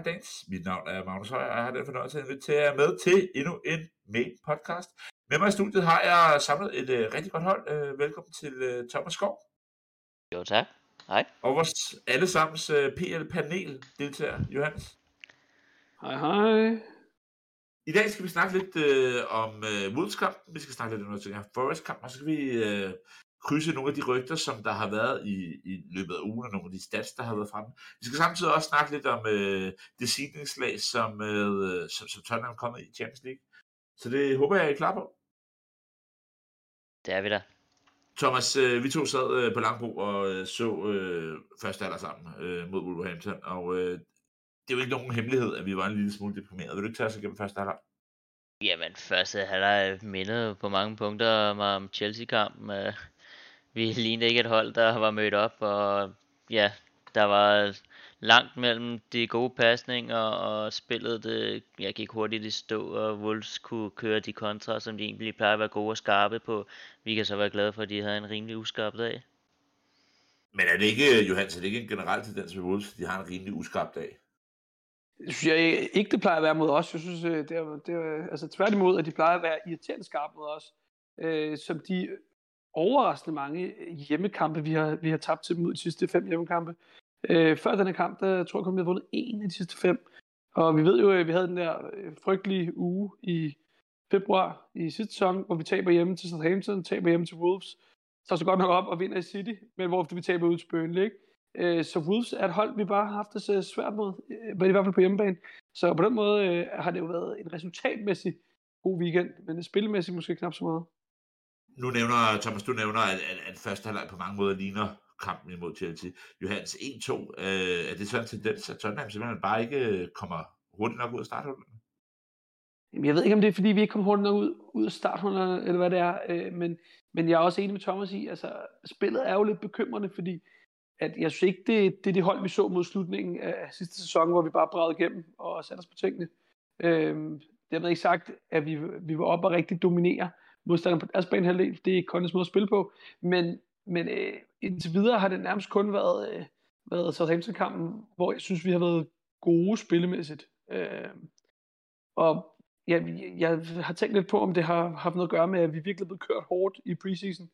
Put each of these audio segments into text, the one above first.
Dance. Mit navn er Magnus Højer, og jeg har den fornøjelse at invitere jer med til endnu en main podcast. Med mig i studiet har jeg samlet et uh, rigtig godt hold. Uh, velkommen til uh, Thomas Skov. Jo tak. Hej. Og vores allesammens uh, PL-panel deltager, Johannes. Hej hej. I dag skal vi snakke lidt uh, om uh, Wolves-kampen. Vi skal snakke lidt om noget Forest-kampen, og så skal vi uh, krydse nogle af de rygter, som der har været i, i løbet af ugen, og nogle af de stats, der har været fremme. Vi skal samtidig også snakke lidt om øh, det seedingslag, som, øh, som, som Tottenham er kommet i Champions League. Så det håber jeg, I er klar på. Det er vi da. Thomas, øh, vi to sad øh, på Langbro og øh, så øh, første alder sammen øh, mod Wolverhampton, og øh, det er jo ikke nogen hemmelighed, at vi var en lille smule deprimeret. Vil du ikke tage os igennem første alder? Jamen, første halvleg mindede på mange punkter om Chelsea-kampen. Øh, vi lignede ikke et hold, der var mødt op, og ja, der var langt mellem de gode pasninger, og spillet det, jeg gik hurtigt i stå, og Wolves kunne køre de kontra, som de egentlig plejer at være gode og skarpe på. Vi kan så være glade for, at de havde en rimelig uskarp dag. Men er det ikke, Johansen, er det ikke en generel tendens ved Wolves, at de har en rimelig uskarp dag? Det synes jeg ikke, det plejer at være mod os. Jeg synes, øh, det er, det er altså tværtimod, at de plejer at være irriterende skarpe mod os. Øh, som de overraskende mange øh, hjemmekampe, vi har, vi har tabt til dem ud de sidste fem hjemmekampe. Øh, før den her kamp, der tror jeg kun, vi har vundet en af de sidste fem. Og vi ved jo, at vi havde den der øh, frygtelige uge i februar i sidste sæson, hvor vi taber hjemme til Southampton, taber hjemme til Wolves, så så godt nok op og vinder i City, men hvor vi taber ud til Burnley. Ikke? Øh, så Wolves er et hold, vi bare har haft det så svært mod, men i hvert fald på hjemmebane. Så på den måde har det jo været en resultatmæssig god weekend, men spilmæssigt måske knap så meget. Nu nævner, Thomas, du nævner, at, at, at første halvleg på mange måder ligner kampen imod Chelsea. Johannes 1-2, øh, er det sådan en tendens, at Tottenham simpelthen bare ikke øh, kommer hurtigt nok ud af starthullerne? Jeg ved ikke, om det er, fordi vi ikke kommer hurtigt nok ud, ud af starthullerne, eller hvad det er, øh, men, men jeg er også enig med Thomas i, altså spillet er jo lidt bekymrende, fordi at jeg synes ikke, det, det er det hold, vi så mod slutningen af sidste sæson, hvor vi bare bragede igennem og satte os på tingene. Øh, det har ikke sagt, at vi, vi var oppe og rigtig dominere, modstanderen på deres banehalvdel. Det er ikke Contes måde at spille på. Men, men øh, indtil videre har det nærmest kun været, øh, været Southampton-kampen, hvor jeg synes, vi har været gode spillemæssigt. Øh, og jeg, jeg har tænkt lidt på, om det har haft noget at gøre med, at vi virkelig er blevet kørt hårdt i preseason.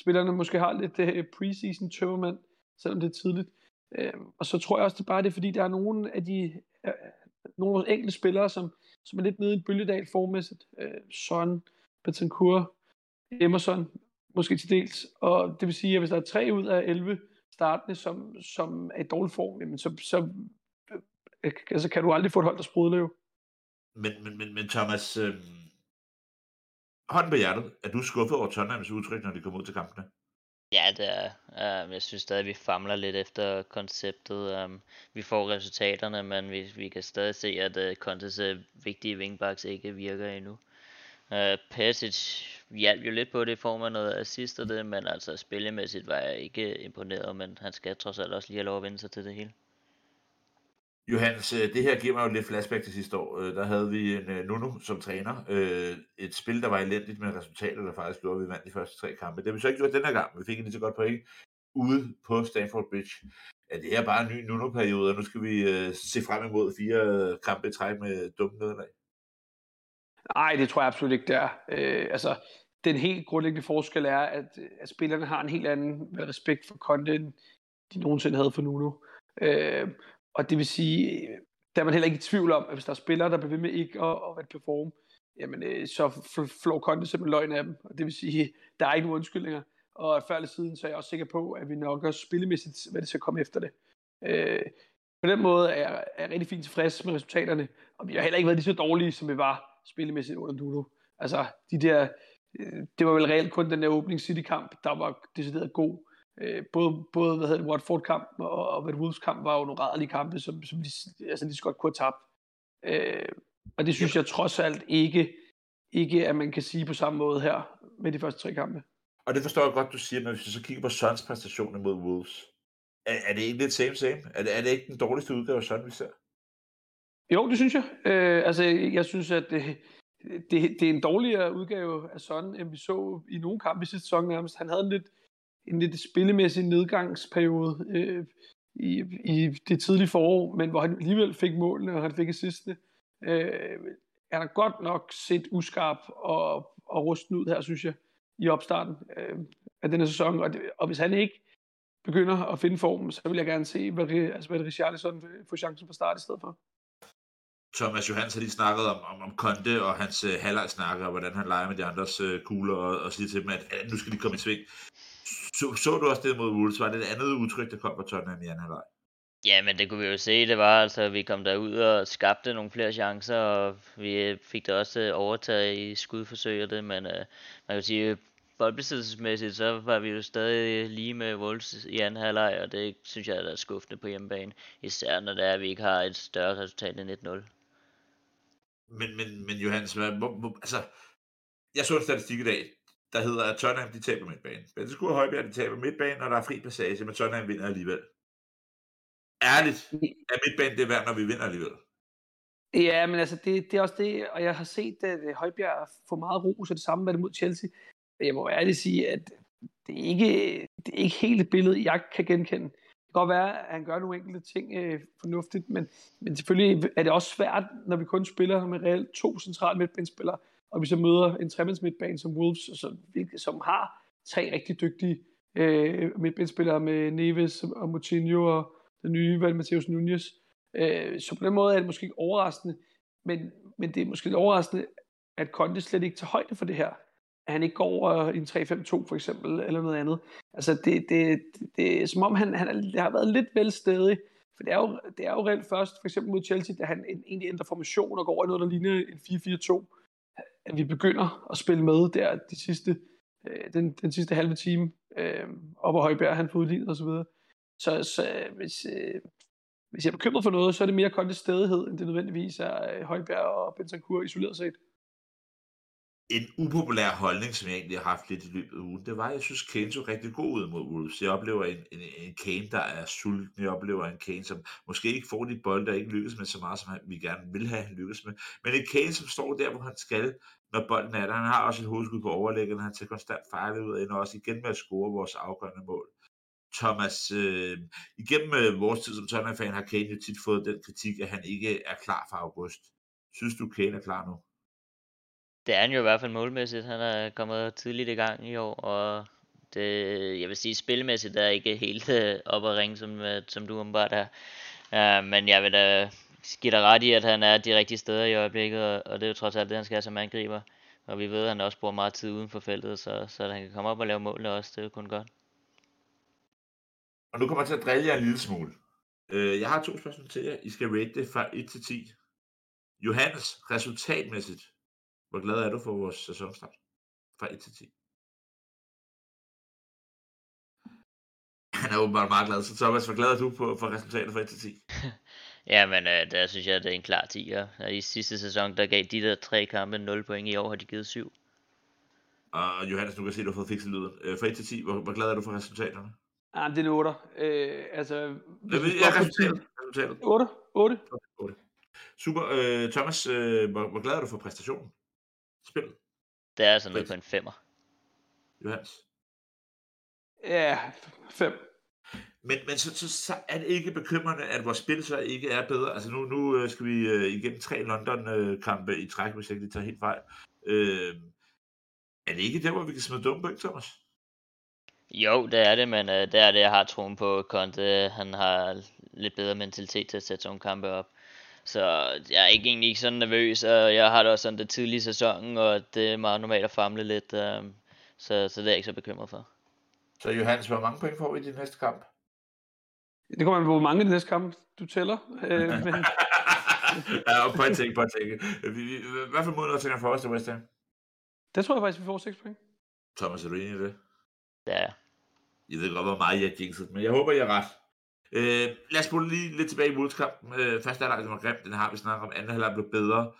Spillerne måske har lidt øh, preseason tømmermand, selvom det er tidligt. Øh, og så tror jeg også, det bare det er, fordi der er nogle af de øh, nogle enkelte spillere, som, som er lidt nede i en bølgedal formæssigt. Øh, Son, Betancourt, Emerson, måske til dels. Og det vil sige, at hvis der er tre ud af 11 startende, som, som er i dårlig form, jamen så, så øh, altså kan du aldrig få et hold, der sprudler Men, men, men, men Thomas, øh, hånden på hjertet, er du skuffet over Tottenhams udtryk, når de kommer ud til kampene? Ja, det er. Um, jeg synes stadig, at vi famler lidt efter konceptet. Um, vi får resultaterne, men vi, vi kan stadig se, at uh, Contes uh, vigtige wingbacks ikke virker endnu. Øh, Passage hjalp jo lidt på det i form af noget assist og det, men altså spillemæssigt var jeg ikke imponeret, men han skal trods alt også lige have lov at vende sig til det hele. Johannes, øh, det her giver mig jo lidt flashback til sidste år. Øh, der havde vi en øh, Nuno som træner. Et spil, der var elendigt med resultater, der faktisk gjorde, at vi vandt de første tre kampe. Det har vi så ikke gjort den her gang. Vi fik en lige så godt point ude på Stanford Bridge. Er det her bare en ny Nuno-periode, og nu skal vi se frem imod fire kampe i træk med dumme nederlag? Nej, det tror jeg absolut ikke, det er. Øh, altså, den helt grundlæggende forskel er, at, at spillerne har en helt anden respekt for Conte, end de nogensinde havde for Nuno. Øh, og det vil sige, der er man heller ikke i tvivl om, at hvis der er spillere, der bliver ved med ikke at, at, performe, jamen, øh, så flår Conte simpelthen løgn af dem. Og det vil sige, der er ikke nogen undskyldninger. Og før eller siden, så er jeg også sikker på, at vi nok også spillemæssigt, hvad det skal komme efter det. Øh, på den måde er jeg, er jeg rigtig fint tilfreds med resultaterne, og vi har heller ikke været lige så dårlige, som vi var spillemæssigt under Nuno. Altså, de der, øh, det var vel reelt kun den der åbning City-kamp, der var decideret god. Øh, både, både hvad hedder det, Watford-kamp og, og Wolves-kamp var jo nogle rædderlige kampe, som, som de, altså, de så godt kunne have tabt. Øh, og det synes jeg trods alt ikke, ikke, at man kan sige på samme måde her med de første tre kampe. Og det forstår jeg godt, du siger, men hvis vi så kigger på Sons præstationer mod Wolves, er, er det ikke lidt same same? Er det, er det ikke den dårligste udgave af Son, vi ser? Jo, det synes jeg. Øh, altså, jeg synes, at det, det, det er en dårligere udgave af Son, end vi så i nogle kampe i sidste sæson nærmest. Han havde en lidt, en lidt spillemæssig nedgangsperiode. Øh, i, i det tidlige forår, men hvor han alligevel fik målene, og han fik assistene, øh, er der godt nok set uskarp og, og rusten ud her, synes jeg, i opstarten øh, af denne sæson. Og, det, og hvis han ikke begynder at finde formen, så vil jeg gerne se, hvad, altså, hvad Richarlison får chancen på start i stedet for. Thomas Johans har lige snakket om, om, om Konte og hans øh, halvlejsnakker, og hvordan han leger med de andres øh, kugler, og, og siger til dem, at, at nu skal de komme i sving. Så, så du også det mod Wolves? Var det et andet udtryk, der kom fra Tottenham i anden halvleg? Ja, men det kunne vi jo se, det var altså, at vi kom derud og skabte nogle flere chancer, og vi øh, fik det også øh, overtaget i skudforsøg og det, men øh, man kan sige, boldbesiddelsesmæssigt, så var vi jo stadig øh, lige med Wolves i anden halvleg, og det synes jeg er skuffende på hjemmebane, især når det er, at vi ikke har et større resultat end 1-0. Men, men, men Johannes, hvad, må, må, altså, jeg så en statistik i dag, der hedder, at Tottenham de taber midtbanen. Men det skulle Højbjerg de taber midtbanen, og der er fri passage, men Tottenham vinder alligevel. Ærligt, er midtbanen det værd, når vi vinder alligevel? Ja, men altså, det, det er også det, og jeg har set, at øh, Højbjerg får meget ro, så det samme med det mod Chelsea. Jeg må ærligt sige, at det er ikke, det er ikke helt et billede, jeg kan genkende. Kan godt være, at han gør nogle enkelte ting øh, fornuftigt, men, men selvfølgelig er det også svært, når vi kun spiller med reelt to centrale midtbanespillere, og vi så møder en tremands midtbane som Wolves, så, som har tre rigtig dygtige øh, midtbanespillere med Neves og Moutinho og den nye valg Mateus Nunez. Øh, så på den måde er det måske ikke overraskende, men, men det er måske lidt overraskende, at Conte slet ikke tager højde for det her. At han ikke går over i en 3-5-2 for eksempel, eller noget andet. Altså det, det, det, det er som om, han, han det har været lidt vel stedig, for det er, jo, det er jo reelt først, for eksempel mod Chelsea, da han egentlig ændrer formation og går over i noget, der ligner en 4-4-2, at vi begynder at spille med der de sidste, øh, den, den sidste halve time, øh, op og Højbjerg, han får udlignet og så videre. Så, så øh, hvis, øh, hvis jeg er bekymret for noget, så er det mere kontes stedighed, end det nødvendigvis er øh, Højbjerg og Bentancur isoleret set. En upopulær holdning, som jeg egentlig har haft lidt i løbet af ugen, det var, at jeg synes, Kane så rigtig god ud mod Wolves. Jeg oplever en, en, en Kane, der er sulten. Jeg oplever en Kane, som måske ikke får de bolde, der ikke lykkes med så meget, som vi gerne vil have lykkes med. Men en Kane, som står der, hvor han skal, når bolden er der. Han har også et hovedskud på overlæggen, han tager konstant fejl ud, og også igen med at score vores afgørende mål. Thomas, øh, igennem øh, vores tid som Tottenham-fan har Kane jo tit fået den kritik, at han ikke er klar for august. Synes du, Kane er klar nu? Det er han jo i hvert fald målmæssigt. Han er kommet tidligt i gang i år, og det, jeg vil sige, spilmæssigt er ikke helt øh, op at ringe, som, øh, som du umiddelbart er. Uh, men jeg vil da give dig ret i, at han er de rigtige steder i øjeblikket, og, og det er jo trods alt det, han skal have som angriber. Og vi ved, at han også bruger meget tid uden for feltet, så, så han kan komme op og lave målene også. Det er jo kun godt. Og nu kommer jeg til at drille jer en lille smule. Øh, jeg har to spørgsmål til jer. I skal rate det fra 1 til 10. Johannes, resultatmæssigt, hvor glad er du for vores sæsonstart? Fra 1 til 10. Han er åbenbart meget glad. Så Thomas, hvor glad er du på, for resultatet fra 1 til 10? ja, men øh, der synes jeg, det er en klar 10. I sidste sæson, der gav de der tre kampe 0 point. I år har de givet 7. Og Johannes, nu kan jeg se, at du har fået fikset lyden. Øh, fra 1 til 10, hvor, hvor glad er du for resultaterne? Ja, det er en 8. Øh, altså, jeg ved, jeg resultatet. 8. 8. 8. Super. Øh, Thomas, øh, hvor, hvor glad er du for præstationen? Spillet? Det er sådan noget på en femmer. Johannes? Ja, 5. Men, men så, så, så er det ikke bekymrende, at vores spil så ikke er bedre. Altså nu, nu øh, skal vi øh, igennem tre London-kampe i træk, hvis jeg ikke tager helt fejl. Øh, er det ikke der, hvor vi kan smide dumme point, Thomas? Jo, det er det, men øh, det er det, jeg har troen på. Conte, han har lidt bedre mentalitet til at sætte sådan kampe op. Så jeg er ikke egentlig ikke sådan nervøs, og jeg har det også sådan det tidlige sæson, og det er meget normalt at famle lidt, øh, så, så det er jeg ikke så bekymret for. Så Johannes, hvor mange point får vi i din næste kamp? Det kommer an på, hvor mange i den næste kamp du tæller. Øh, men... ja, og på en ting, på en ting. Hvad for mod Nottingham for os til West Ham? Det tror jeg faktisk, vi får 6 point. Thomas, er du enig i det? Ja. Jeg ved godt, hvor meget jeg har jinxet, men jeg håber, jeg er ret. Øh, lad os spole lige lidt tilbage i Wolves-kampen. Øh, første halvleg var grim, den har vi snakket om. Anden halvleg blev bedre.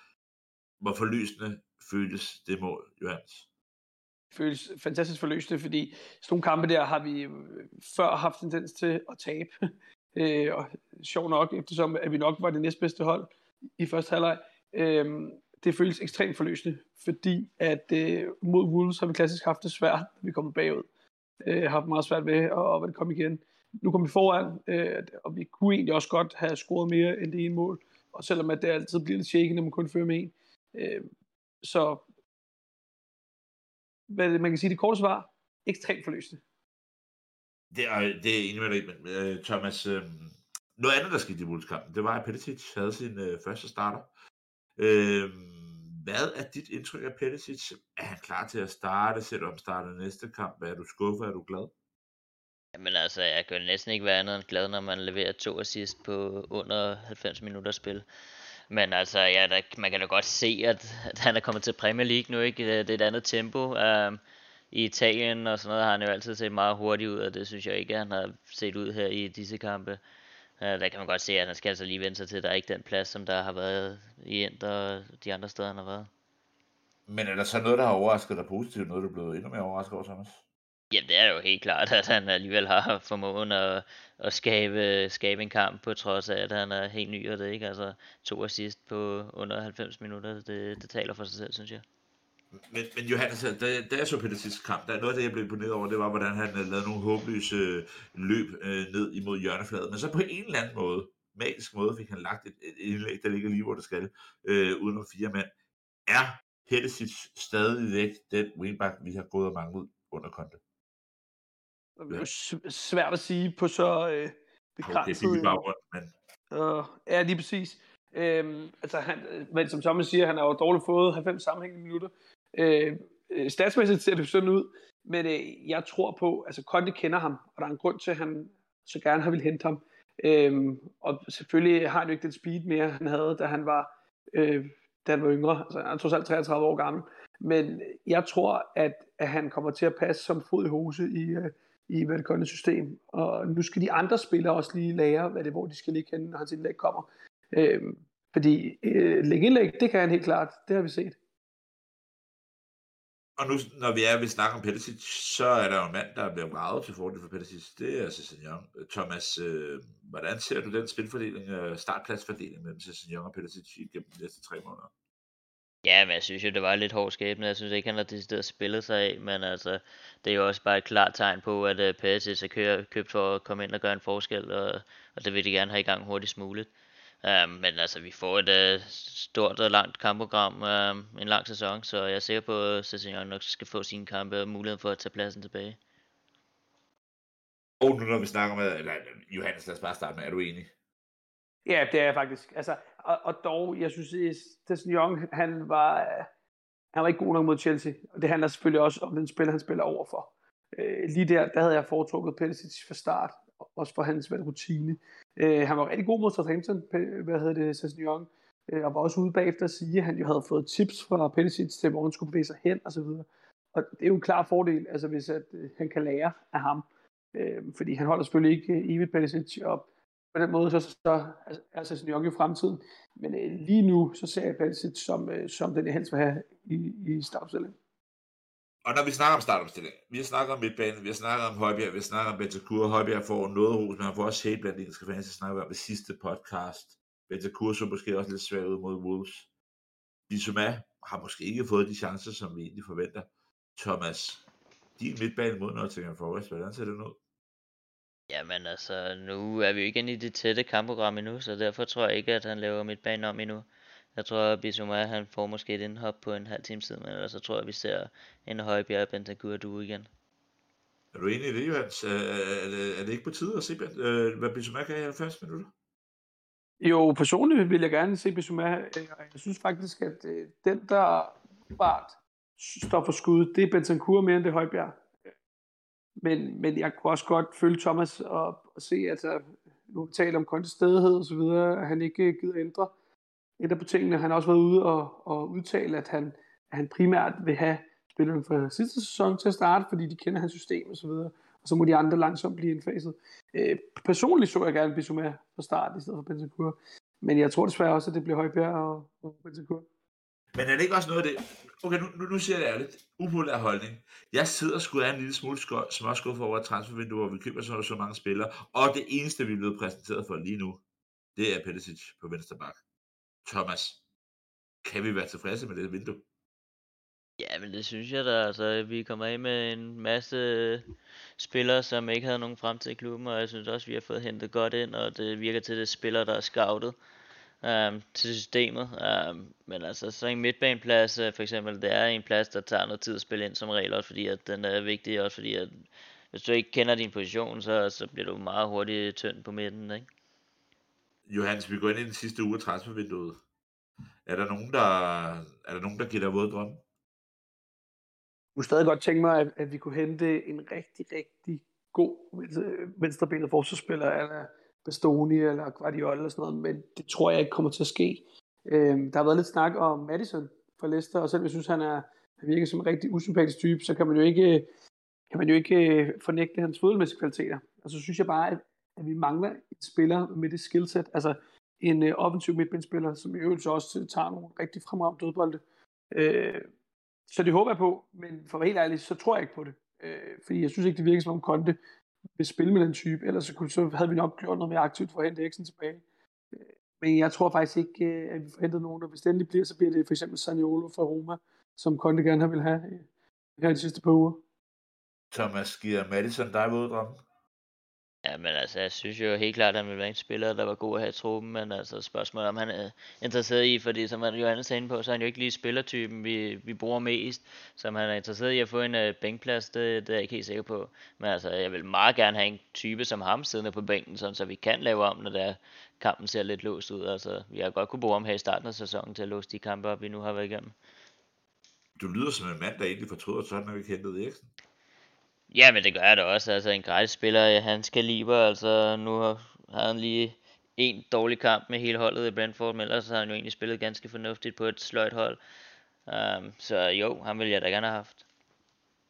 Hvor forløsende føltes det mål, Johannes? føles fantastisk forløsende, fordi sådan nogle kampe der har vi øh, før haft tendens til at tabe. øh, og sjov nok, eftersom at vi nok var det næstbedste hold i første halvleg. Øh, det føles ekstremt forløsende, fordi at øh, mod Wolves har vi klassisk haft det svært, når vi kommer bagud. Øh, har haft meget svært ved at, at komme igen nu kom vi foran, øh, og vi kunne egentlig også godt have scoret mere end det ene mål, og selvom at det altid bliver lidt shaky, når man kun fører med en. Øh, så hvad man kan sige, det korte svar, ekstremt forløsende. Det er, det er enig med dig, men øh, Thomas, Øh, noget andet, der skete i Wolves-kampen, det var, at Peticic havde sin øh, første starter. Øh, hvad er dit indtryk af Peticic? Er han klar til at starte, selvom starter næste kamp? Er du skuffet? Er du glad? Jamen altså, jeg kan næsten ikke være andet end glad, når man leverer to assist på under 90 minutter spil. Men altså, ja, der, man kan da godt se, at, at han er kommet til Premier League nu, ikke? Det, det er et andet tempo. Um, I Italien og sådan noget har han jo altid set meget hurtigt ud, og det synes jeg ikke, at han har set ud her i disse kampe. Uh, der kan man godt se, at han skal altså lige vende sig til, at der er ikke den plads, som der har været i Inter og de andre steder, han har været. Men er der så noget, der har overrasket dig positivt, noget du er blevet endnu mere overrasket over, Thomas? Ja, det er jo helt klart, at han alligevel har formået at, at skabe, skabe en kamp, på trods af, at han er helt ny og det ikke. Altså to assist på under 90 minutter, det, det taler for sig selv, synes jeg. Men, men Johannes, altså, da, da jeg så Peter sidste kamp, der er noget af det, jeg blev imponeret over, det var, hvordan han øh, lavede nogle håbløse øh, løb øh, ned imod hjørnefladen. Men så på en eller anden måde, magisk måde, fik han lagt et, et indlæg, der ligger lige, hvor det skal, øh, uden om fire mand. Er Pettisic stadigvæk den wingback, vi har gået og manglet under konte? Det er jo svært at sige på så øh, begrænset... Okay, det er men... Uh, ja, lige præcis. Øhm, altså han, men som Thomas siger, han har jo dårligt fået 90 sammenhængende minutter. Øh, øh, statsmæssigt ser det sådan ud, men øh, jeg tror på, altså Conte kender ham, og der er en grund til, at han så gerne har vil hente ham. Øhm, og selvfølgelig har han jo ikke den speed mere, han havde, da han var, øh, da han var yngre. Altså, han er trods alt 33 år gammel. Men jeg tror, at, at han kommer til at passe som fod i hose i, øh, i hvad system. Og nu skal de andre spillere også lige lære, hvad det hvor de skal ligge henne, når hans indlæg kommer. Øh, fordi øh, lægge indlæg, det kan han helt klart. Det har vi set. Og nu, når vi er ved snakke om Pettisic, så er der jo en mand, der bliver vraget til fordel for Pettisic. Det er Cessignon. Thomas, øh, hvordan ser du den spilfordeling, øh, startpladsfordeling mellem Cessignon og Pettisic gennem de næste tre måneder? Ja, men jeg synes jo, det var lidt hård skæbne. Jeg synes ikke, han har decideret spillet sig af, men altså, det er jo også bare et klart tegn på, at uh, Perisic er købt for at komme ind og gøre en forskel, og, og det vil de gerne have i gang hurtigst muligt. Um, men altså, vi får et uh, stort og langt kampprogram, um, en lang sæson, så jeg er sikker på, at Cessignon nok skal få sine kampe og muligheden for at tage pladsen tilbage. Og nu når vi snakker med, eller Johannes, lad os bare starte med, er du enig? Ja, det er jeg faktisk. Altså, og, og dog, jeg synes, at Destin Young, han var, han var ikke god nok mod Chelsea. Og det handler selvfølgelig også om den spiller, han spiller overfor. Øh, lige der, der havde jeg foretrukket Perisic fra start, også for hans hvad, rutine. Øh, han var rigtig god mod Southampton, hvad hedder det, Destin Young, øh, og var også ude bagefter at sige, at han jo havde fået tips fra Perisic til, hvor han skulle bevæge sig hen, og så videre. Og det er jo en klar fordel, altså hvis at, øh, han kan lære af ham. Øh, fordi han holder selvfølgelig ikke øh, evigt Perisic op på den måde, så, så er Sessignon i fremtiden. Men øh, lige nu, så ser jeg Perisic som, øh, som den, jeg helst vil have i, i startopstillingen. Og når vi snakker om startopstilling, vi har snakket om midtbanen, vi har snakket om Højbjerg, vi har snakket om Bentancur. Højbjerg får noget ros, men han får også hate blandt engelske fans, jeg snakker om det sidste podcast. Bentancur så måske også lidt svært ud mod Wolves. Bissouma har måske ikke fået de chancer, som vi egentlig forventer. Thomas, din midtbane mod Nottingham Forest, hvordan ser det ud? Jamen altså, nu er vi jo ikke inde i det tætte kampprogram endnu, så derfor tror jeg ikke, at han laver midtbanen om endnu. Jeg tror, at Bissouma, han får måske et indhop på en halv time tid, men ellers så tror jeg, at vi ser en Højbjerg og Bentancur du igen. Er du enig i det, Johans? Er, er, det, er det ikke på tide at se, øh, hvad Bissouma kan i 90 minutter? Jo, personligt vil jeg gerne se Bissouma. Jeg synes faktisk, at øh, den, der bare står for skud, det er Bentancur mere end det Højbjerg. Men, men jeg kunne også godt følge Thomas og, og se, altså, nu taler om kontistedighed og så videre, at han ikke øh, gider ændre, ændre på tingene. Han har også været ude og, og udtale, at han, at han primært vil have spillerne fra sidste sæson til at starte, fordi de kender hans system og så videre. Og så må de andre langsomt blive indfaset. Øh, personligt så jeg gerne Bissouma fra start i stedet for Bentancur. Men jeg tror desværre også, at det bliver Højbjerg og, og Bentancur. Men er det ikke også noget af det, okay, nu, nu, nu siger jeg det ærligt, upopulær holdning. Jeg sidder sgu af en lille smule småskuffet over et transfervindue, hvor vi køber så, så mange spillere, og det eneste, vi er blevet præsenteret for lige nu, det er Pettisic på venstre bak. Thomas, kan vi være tilfredse med det vindue? Ja, men det synes jeg da. Altså, vi kommer ind med en masse spillere, som ikke havde nogen fremtid i klubben, og jeg synes også, vi har fået hentet godt ind, og det virker til, at det er spillere, der er scoutet um, til systemet. Um, men altså, så en midtbaneplads, uh, for eksempel, det er en plads, der tager noget tid at spille ind som regel, også fordi at den er vigtig, også fordi at hvis du ikke kender din position, så, så bliver du meget hurtigt tynd på midten, ikke? Johannes, vi går ind i den sidste uge af transfervinduet. Er der nogen, der, er der, nogen, der giver dig våde drømme? Jeg kunne stadig godt tænke mig, at, at vi kunne hente en rigtig, rigtig god venstrebenet forsvarsspiller, eller Bastoni eller Guardiola eller sådan noget, men det tror jeg ikke kommer til at ske. Øh, der har været lidt snak om Madison fra Leicester, og selvom jeg synes, han er han virker som en rigtig usympatisk type, så kan man jo ikke, kan man jo ikke øh, fornægte hans fodboldmæssige kvaliteter. Og så synes jeg bare, at, at vi mangler en spiller med det skillset, altså en øh, offensiv midtbindspiller, som i øvrigt også tager nogle rigtig fremragende dødbolde. Øh, så det håber jeg på, men for at være helt ærlig, så tror jeg ikke på det. Øh, fordi jeg synes ikke, det virker som om Konte vil spille med den type, ellers så, kunne, så havde vi nok gjort noget mere aktivt for at hente Eriksen tilbage. Øh, men jeg tror faktisk ikke, øh, at vi får hentet nogen, og hvis det endelig bliver, så bliver det for eksempel Saniolo fra Roma, som Conte gerne vil have øh, her de sidste par uger. Thomas, giver Madison dig drømme? Ja, men altså, jeg synes jo helt klart, at han ville være en spiller, der var god at have i truppen, men altså spørgsmålet om han er interesseret i, fordi som Johannes er inde på, så er han jo ikke lige spillertypen, vi, vi bruger mest, så om han er interesseret i at få en uh, bænkplads, det, det er jeg ikke helt sikker på. Men altså, jeg vil meget gerne have en type som ham siddende på bænken, sådan, så vi kan lave om, når der kampen ser lidt låst ud. Altså, vi har godt kunne bruge ham her i starten af sæsonen til at låse de kampe op, vi nu har været igennem. Du lyder som en mand, der egentlig fortryder, så han ikke hentet Eriksen. Ja, men det gør jeg da også. Altså en gratis spiller han skal kaliber, altså nu har, har han lige en dårlig kamp med hele holdet i Brentford, men ellers har han jo egentlig spillet ganske fornuftigt på et sløjt hold. Um, så jo, ham vil jeg da gerne have haft.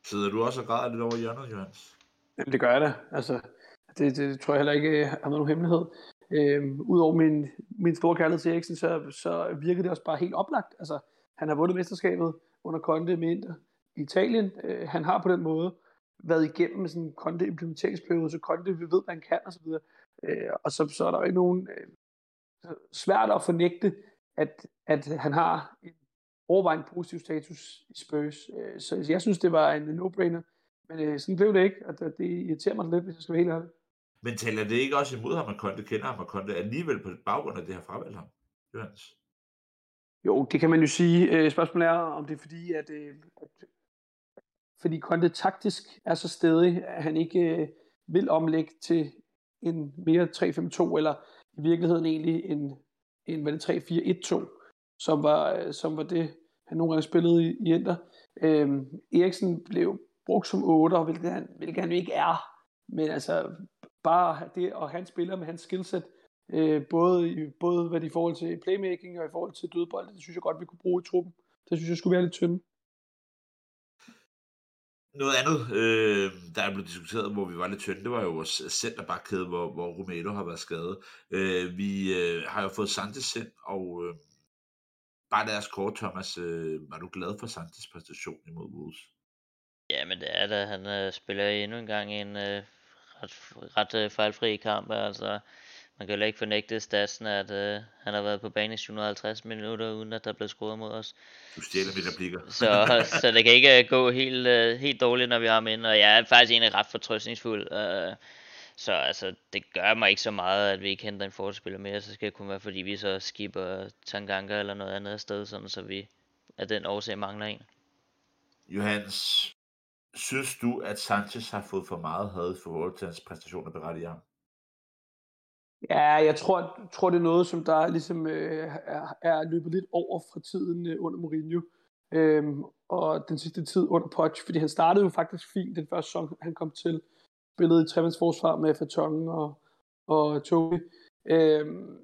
Sidder du også og græder lidt over hjørnet, Johans? Jamen det gør jeg da. Altså, det, det tror jeg heller ikke har været nogen hemmelighed. Øhm, Udover min, min store kærlighed til Eriksen, så, så virker det også bare helt oplagt. Altså, han har vundet mesterskabet under Conte med Inter i Italien. Øh, han har på den måde været igennem sådan en konte implementeringsperiode, så konte vi ved, hvad han kan osv. Øh, og så, så er der jo ikke nogen øh, svært at fornægte, at, at han har en overvejende positiv status i Spurs. Øh, så jeg synes, det var en no-brainer, men øh, sådan blev det ikke, og det, det irriterer mig lidt, hvis jeg skal være helt ærlig. Men taler det ikke også imod ham, at Conte kender ham, og Conte alligevel på baggrund af det her fravalgt ham, Johannes? Jo, det kan man jo sige. Øh, spørgsmålet er, om det er fordi, at, øh, at fordi Conte taktisk er så stedig, at han ikke øh, vil omlægge til en mere 3-5-2, eller i virkeligheden egentlig en, en hvad det, 3-4-1-2, som var, øh, som var det, han nogle gange spillede i, i Inter. Øhm, Eriksen blev brugt som 8, hvilket han, hvilket han ikke er, men altså bare det, og han spiller med hans skillset, øh, både, både hvad det i forhold til playmaking og i forhold til dødbold, det synes jeg godt, vi kunne bruge i truppen. Det synes jeg skulle være lidt tynde. Noget andet, øh, der er blevet diskuteret, hvor vi var lidt tynde, det var jo vores centerbakkæde, hvor, hvor Romero har været skadet. Øh, vi øh, har jo fået Santos ind, og øh, bare deres kort, Thomas, øh, var du glad for Santos præstation imod Wolves? Ja, men det er da. Han øh, spiller endnu en gang en øh, ret, ret øh, fejlfri kamp. Altså, man kan jo ikke fornægte statsen, at øh, han har været på banen i 750 minutter, uden at der er blevet scoret mod os. Du stjæler mit replikker. så, så det kan ikke øh, gå helt, øh, helt dårligt, når vi har ham ind, og jeg er faktisk egentlig ret fortrøstningsfuld. Øh, så altså, det gør mig ikke så meget, at vi ikke henter en forspiller mere, så skal det kun være, fordi vi så skipper Tanganga eller noget andet sted, sådan, så vi af den årsag mangler en. Johans, synes du, at Sanchez har fået for meget had for forhold til hans præstationer berettiget ham? Ja, jeg tror, tror det er noget, som der ligesom øh, er, er løbet lidt over fra tiden øh, under Mourinho. Øhm, og den sidste tid under Poch, fordi han startede jo faktisk fint den første sæson, han kom til. Spillede i tremandsforsvar med Fatongen og, og Tobi. Øhm,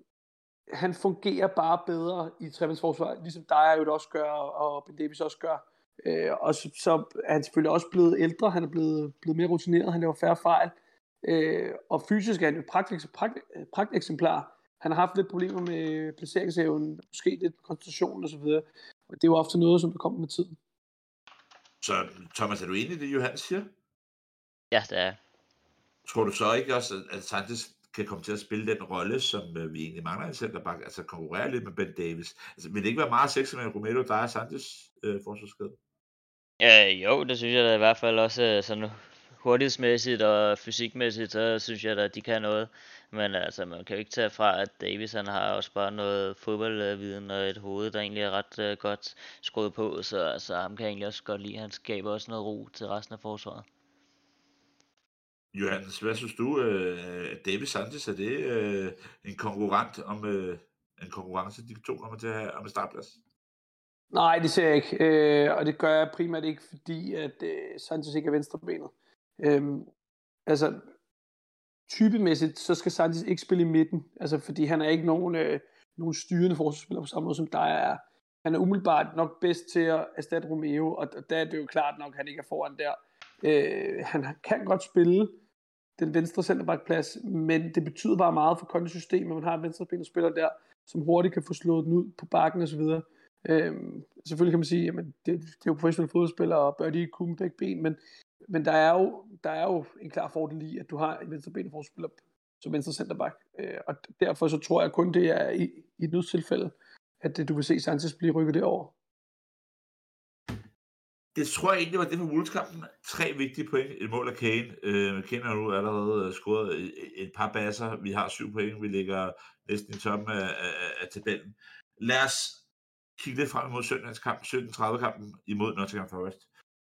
han fungerer bare bedre i tremandsforsvar, ligesom dig jo det også gør, og Ben Davis også gør. Øh, og så, så er han selvfølgelig også blevet ældre, han er blevet, blevet mere rutineret, han laver færre fejl. Øh, og fysisk er han jo pragt, pragt, pragt eksemplar. Han har haft lidt problemer med placeringshaven, måske lidt koncentration og så videre. Og det er jo ofte noget, som der kommer med tiden. Så Thomas, er du enig i det, Johan siger? Ja, det er Tror du så ikke også, at Sanchez kan komme til at spille den rolle, som øh, vi egentlig mangler i centerback, altså konkurrere lidt med Ben Davis? Altså, vil det ikke være meget sexet med Romero, der er Sanchez øh, forsvarsskade? Ja, jo, det synes jeg da i hvert fald også øh, sådan hurtighedsmæssigt og fysikmæssigt, så synes jeg da, at de kan noget. Men altså, man kan jo ikke tage fra, at Davis han har også bare noget fodboldviden og et hoved, der egentlig er ret uh, godt skruet på, så altså, ham kan jeg egentlig også godt lide. Han skaber også noget ro til resten af forsvaret. Johannes, hvad synes du? Uh, Davis Sanchez, er det uh, en konkurrent om uh, en konkurrence, de to kommer til at have om en startplads? Nej, det ser jeg ikke. Øh, og det gør jeg primært ikke, fordi at øh, Sanchez ikke er venstrebenet. Øhm, altså, typemæssigt, så skal Sanchez ikke spille i midten, altså fordi han er ikke nogen, øh, nogen styrende forsvarsspiller på samme måde som der er. Han er umiddelbart nok bedst til at erstatte Romeo, og der er det jo klart nok, at han ikke er foran der. Øh, han kan godt spille den venstre centerbackplads, men det betyder bare meget for kondisystemet, at man har en venstrebenet spiller der, som hurtigt kan få slået den ud på bakken osv. Øhm, selvfølgelig kan man sige, at det, det er jo professionelle fodboldspillere, og bør de ikke kunne begge ben, men, men der, er jo, der er jo en klar fordel i, at du har en venstrebenet forspiller som venstre centerback. Øh, og derfor så tror jeg kun, det er i, i et nødstilfælde, at du vil se Sanchez blive rykket derover. Det tror jeg egentlig var det for Wolves-kampen. Tre vigtige point. Et mål af Kane. Øh, Kane har nu allerede øh, scoret øh, et par basser. Vi har syv point. Vi ligger næsten i toppen af, af, af tabellen. Lad os kigge lidt frem mod søndagens kamp, 17-30-kampen imod Nottingham Forest.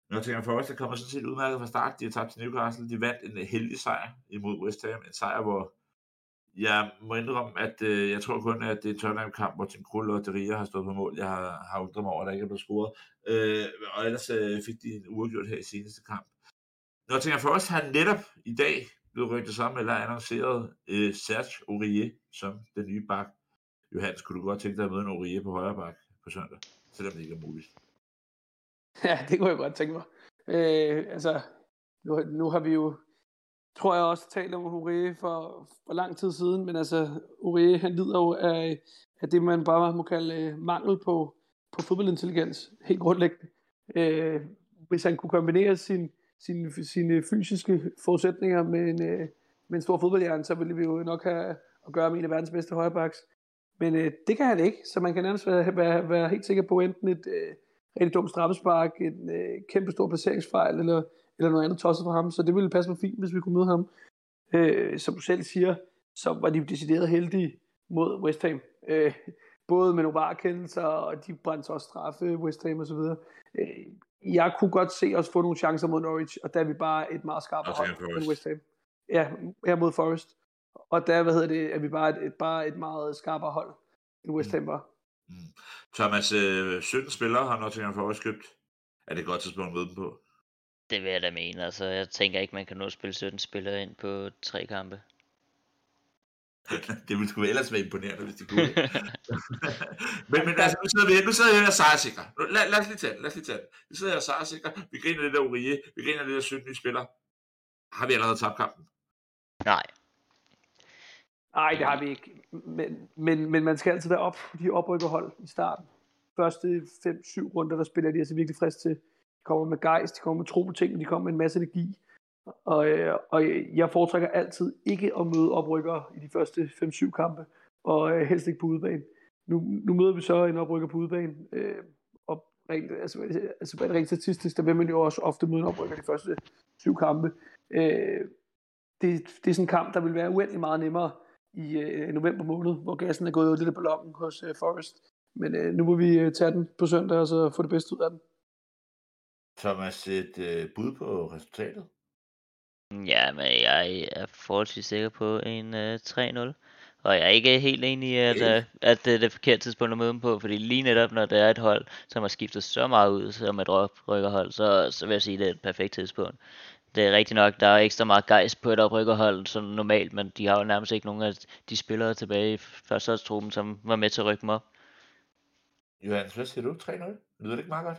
Nottingham Forest er kommet sådan set udmærket fra start. De har tabt til Newcastle. De vandt en heldig sejr imod West Ham. En sejr, hvor jeg må indrømme, at øh, jeg tror kun, at det er en Tottenham-kamp, hvor Tim Krul og Deria har stået på mål. Jeg har, har undret mig over, at der ikke er blevet scoret. Øh, og ellers øh, fik de en uafgjort her i seneste kamp. Nottingham Forest har netop i dag blevet rykket sammen, eller annonceret øh, Serge Aurier som den nye bak. Johannes, kunne du godt tænke dig at møde en Aurier på højre bak? på søndag, selvom det ikke er muligt. Ja, det kunne jeg godt tænke mig. Øh, altså, nu, nu har vi jo, tror jeg også, talt om Ure for, for lang tid siden, men altså, Ure, han lider jo af, af det, man bare må kalde øh, mangel på, på fodboldintelligens, helt grundlæggende. Øh, hvis han kunne kombinere sin, sin, sine fysiske forudsætninger med en, øh, med en stor fodboldhjerne, så ville vi jo nok have at gøre med en af verdens bedste højrebacks. Men øh, det kan han ikke, så man kan nærmest være, være, være helt sikker på enten et øh, rigtig dumt straffespark, en øh, kæmpe stor placeringsfejl, eller, eller noget andet tosset for ham, så det ville passe mig fint, hvis vi kunne møde ham. Øh, som du selv siger, så var de decideret heldige mod West Ham. Øh, både med nogle varekendelser, og de brændte også straffe, West Ham osv. Øh, jeg kunne godt se os få nogle chancer mod Norwich, og der er vi bare et meget skarpt hold mod West Ham. Ja, her mod Forest. Og der, hvad hedder det, er vi bare et, et, bare et meget skarpere hold, end West Ham var. Mm. Thomas, øh, 17 spillere har Nottingham Forest købt. Er det et godt tidspunkt at møde dem på? Det vil jeg da mene. Altså, jeg tænker ikke, man kan nå at spille 17 spillere ind på tre kampe. det ville sgu ellers være imponerende, hvis de kunne. men, men altså, nu sidder vi, nu sidder jeg her og sejrsikre. Lad, lad, os lige tage Lad os lige tage Nu sidder jeg og sejrsikre. Vi griner lidt af Uriye. Vi griner lidt af 17 nye spillere. Har vi allerede tabt kampen? Nej. Nej, det har vi ikke. Men, men, men man skal altid være op på de oprykkerhold i starten. Første 5-7 runder, der spiller de altså virkelig frisk til. De kommer med gejst, de kommer med tro på ting, de kommer med en masse energi. Og, øh, og jeg foretrækker altid ikke at møde oprykkere i de første 5-7 kampe, og øh, helst ikke på udebane. Nu, nu møder vi så en oprykker på udebane, øh, og rent, altså, altså rent statistisk, der vil man jo også ofte møde en oprykker de første syv kampe. Øh, det, det er sådan en kamp, der vil være uendelig meget nemmere i øh, november måned, hvor gassen er gået lidt af ballonen hos øh, Forest. Men øh, nu må vi øh, tage den på søndag, og så få det bedste ud af den. Thomas, et øh, bud på resultatet? Ja, men jeg er forholdsvis sikker på en øh, 3-0. Og jeg er ikke helt enig i, at, øh, at det er det forkerte tidspunkt at møde dem på, fordi lige netop, når det er et hold, som har skiftet så meget ud som et oprykkerhold, så, så vil jeg sige, at det er et perfekt tidspunkt det er rigtigt nok, der er ekstra meget gejst på et oprykkerhold som normalt, men de har jo nærmest ikke nogen af de spillere tilbage i førsteholdstruppen, som var med til at rykke dem op. Johannes, hvad siger du? 3-0? Lyder det ikke meget godt?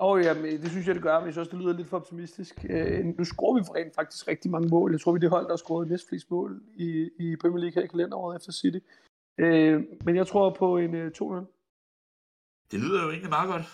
Åh, oh, ja, det synes jeg, det gør, men jeg synes også, det lyder lidt for optimistisk. Øh, nu scorer vi for rent faktisk rigtig mange mål. Jeg tror, vi er det hold, der har scoret næst flest mål i, i Premier League her i kalenderåret efter City. Øh, men jeg tror på en øh, 2-0. Det lyder jo egentlig meget godt.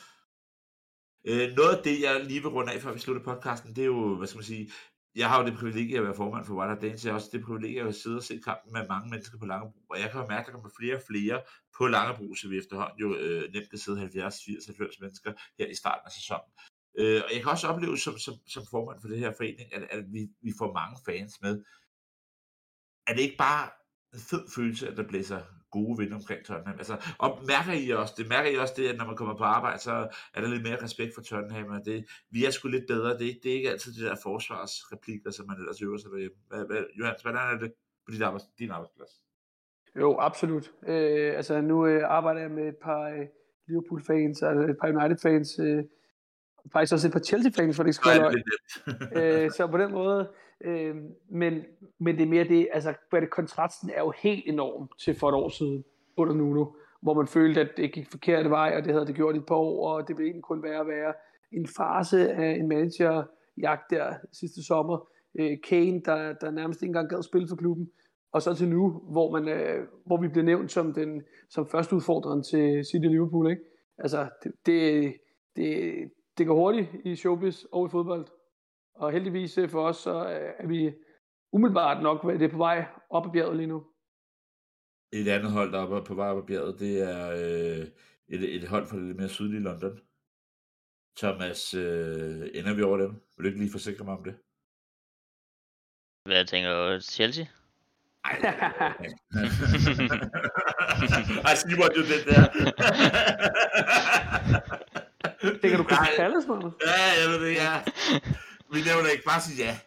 Øh, noget af det, jeg lige vil runde af, før vi slutter podcasten, det er jo, hvad skal man sige, jeg har jo det privilegie at være formand for Wild Dance, jeg har også det privilegie at sidde og se kampen med mange mennesker på Langebro, og jeg kan jo mærke, at der kommer flere og flere på Langebro, så vi efterhånden jo øh, nemt kan sidde 70, 80, 90 mennesker her i starten af sæsonen. Øh, og jeg kan også opleve som, som, som formand for det her forening, at, at vi, vi får mange fans med. Er det ikke bare en fed følelse, at der blæser gode vind omkring Tottenham? Altså, og mærker I også det? Mærker I også det, at når man kommer på arbejde, så er der lidt mere respekt for Tottenham, og det, vi er sgu lidt bedre. Det, det er ikke altid de der forsvarsreplikker, som man ellers øver sig derhjemme. Hvad, hvad, Johannes, hvordan er det på dit arbejds, din arbejdsplads? Jo, absolut. Øh, altså, nu øh, arbejder jeg med et par øh, Liverpool-fans, og et par United-fans, øh, faktisk også et par Chelsea-fans, for det skal være øh, Så på den måde, øh, men, men det er mere det, altså det, kontrasten er jo helt enorm til for et år siden under Nuno, hvor man følte, at det gik forkert vej, og det havde det gjort i et par år, og det ville egentlig kun være at være en fase af en managerjagt der sidste sommer. Øh, Kane, der, der nærmest ikke engang gad spille for klubben, og så til nu, hvor, man, øh, hvor vi bliver nævnt som, den, som første udfordreren til City Liverpool. Ikke? Altså, det, det, det, det går hurtigt i showbiz og i fodbold. Og heldigvis øh, for os, så øh, er vi umiddelbart nok det er på vej op ad bjerget lige nu. Et andet hold, der er på vej op ad bjerget, det er øh, et, et hold fra det lidt mere sydlige London. Thomas, øh, ender vi over dem? Vil du ikke lige forsikre mig om det? Hvad tænker du? Chelsea? Ej, Ej, Simon, jo det der. det kan du kunne kalde sådan noget. Ja, jeg ved det, ja. Vi nævner ikke, bare sige ja.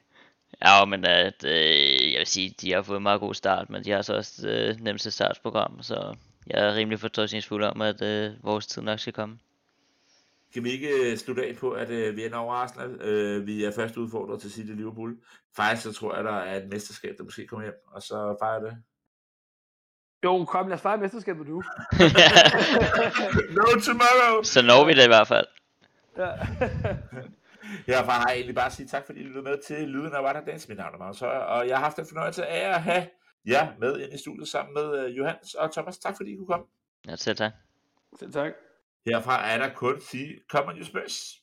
Ja, men at, øh, jeg vil sige, de har fået en meget god start, men de har så også øh, nemmeste startsprogram, så jeg er rimelig fortrøstningsfuld om, at øh, vores tid nok skal komme. Kan vi ikke øh, slutte af på, at øh, vi ender over Arsenal? Øh, vi er først udfordret til City Liverpool. Faktisk så tror jeg, der er et mesterskab, der måske kommer hjem, og så fejrer det. Jo, kom, lad os fejre mesterskabet nu. no tomorrow! Så når vi det i hvert fald. Ja. Herfra har jeg egentlig bare at sige tak, fordi I lyttede med til Lyden af Water Dance. Mit navn er Magnus og jeg har haft en fornøjelse af at have jer med ind i studiet sammen med uh, Johannes og Thomas. Tak fordi I kunne komme. Ja, selv tak. Selv tak. Herfra er der kun sige, come on you Spurs.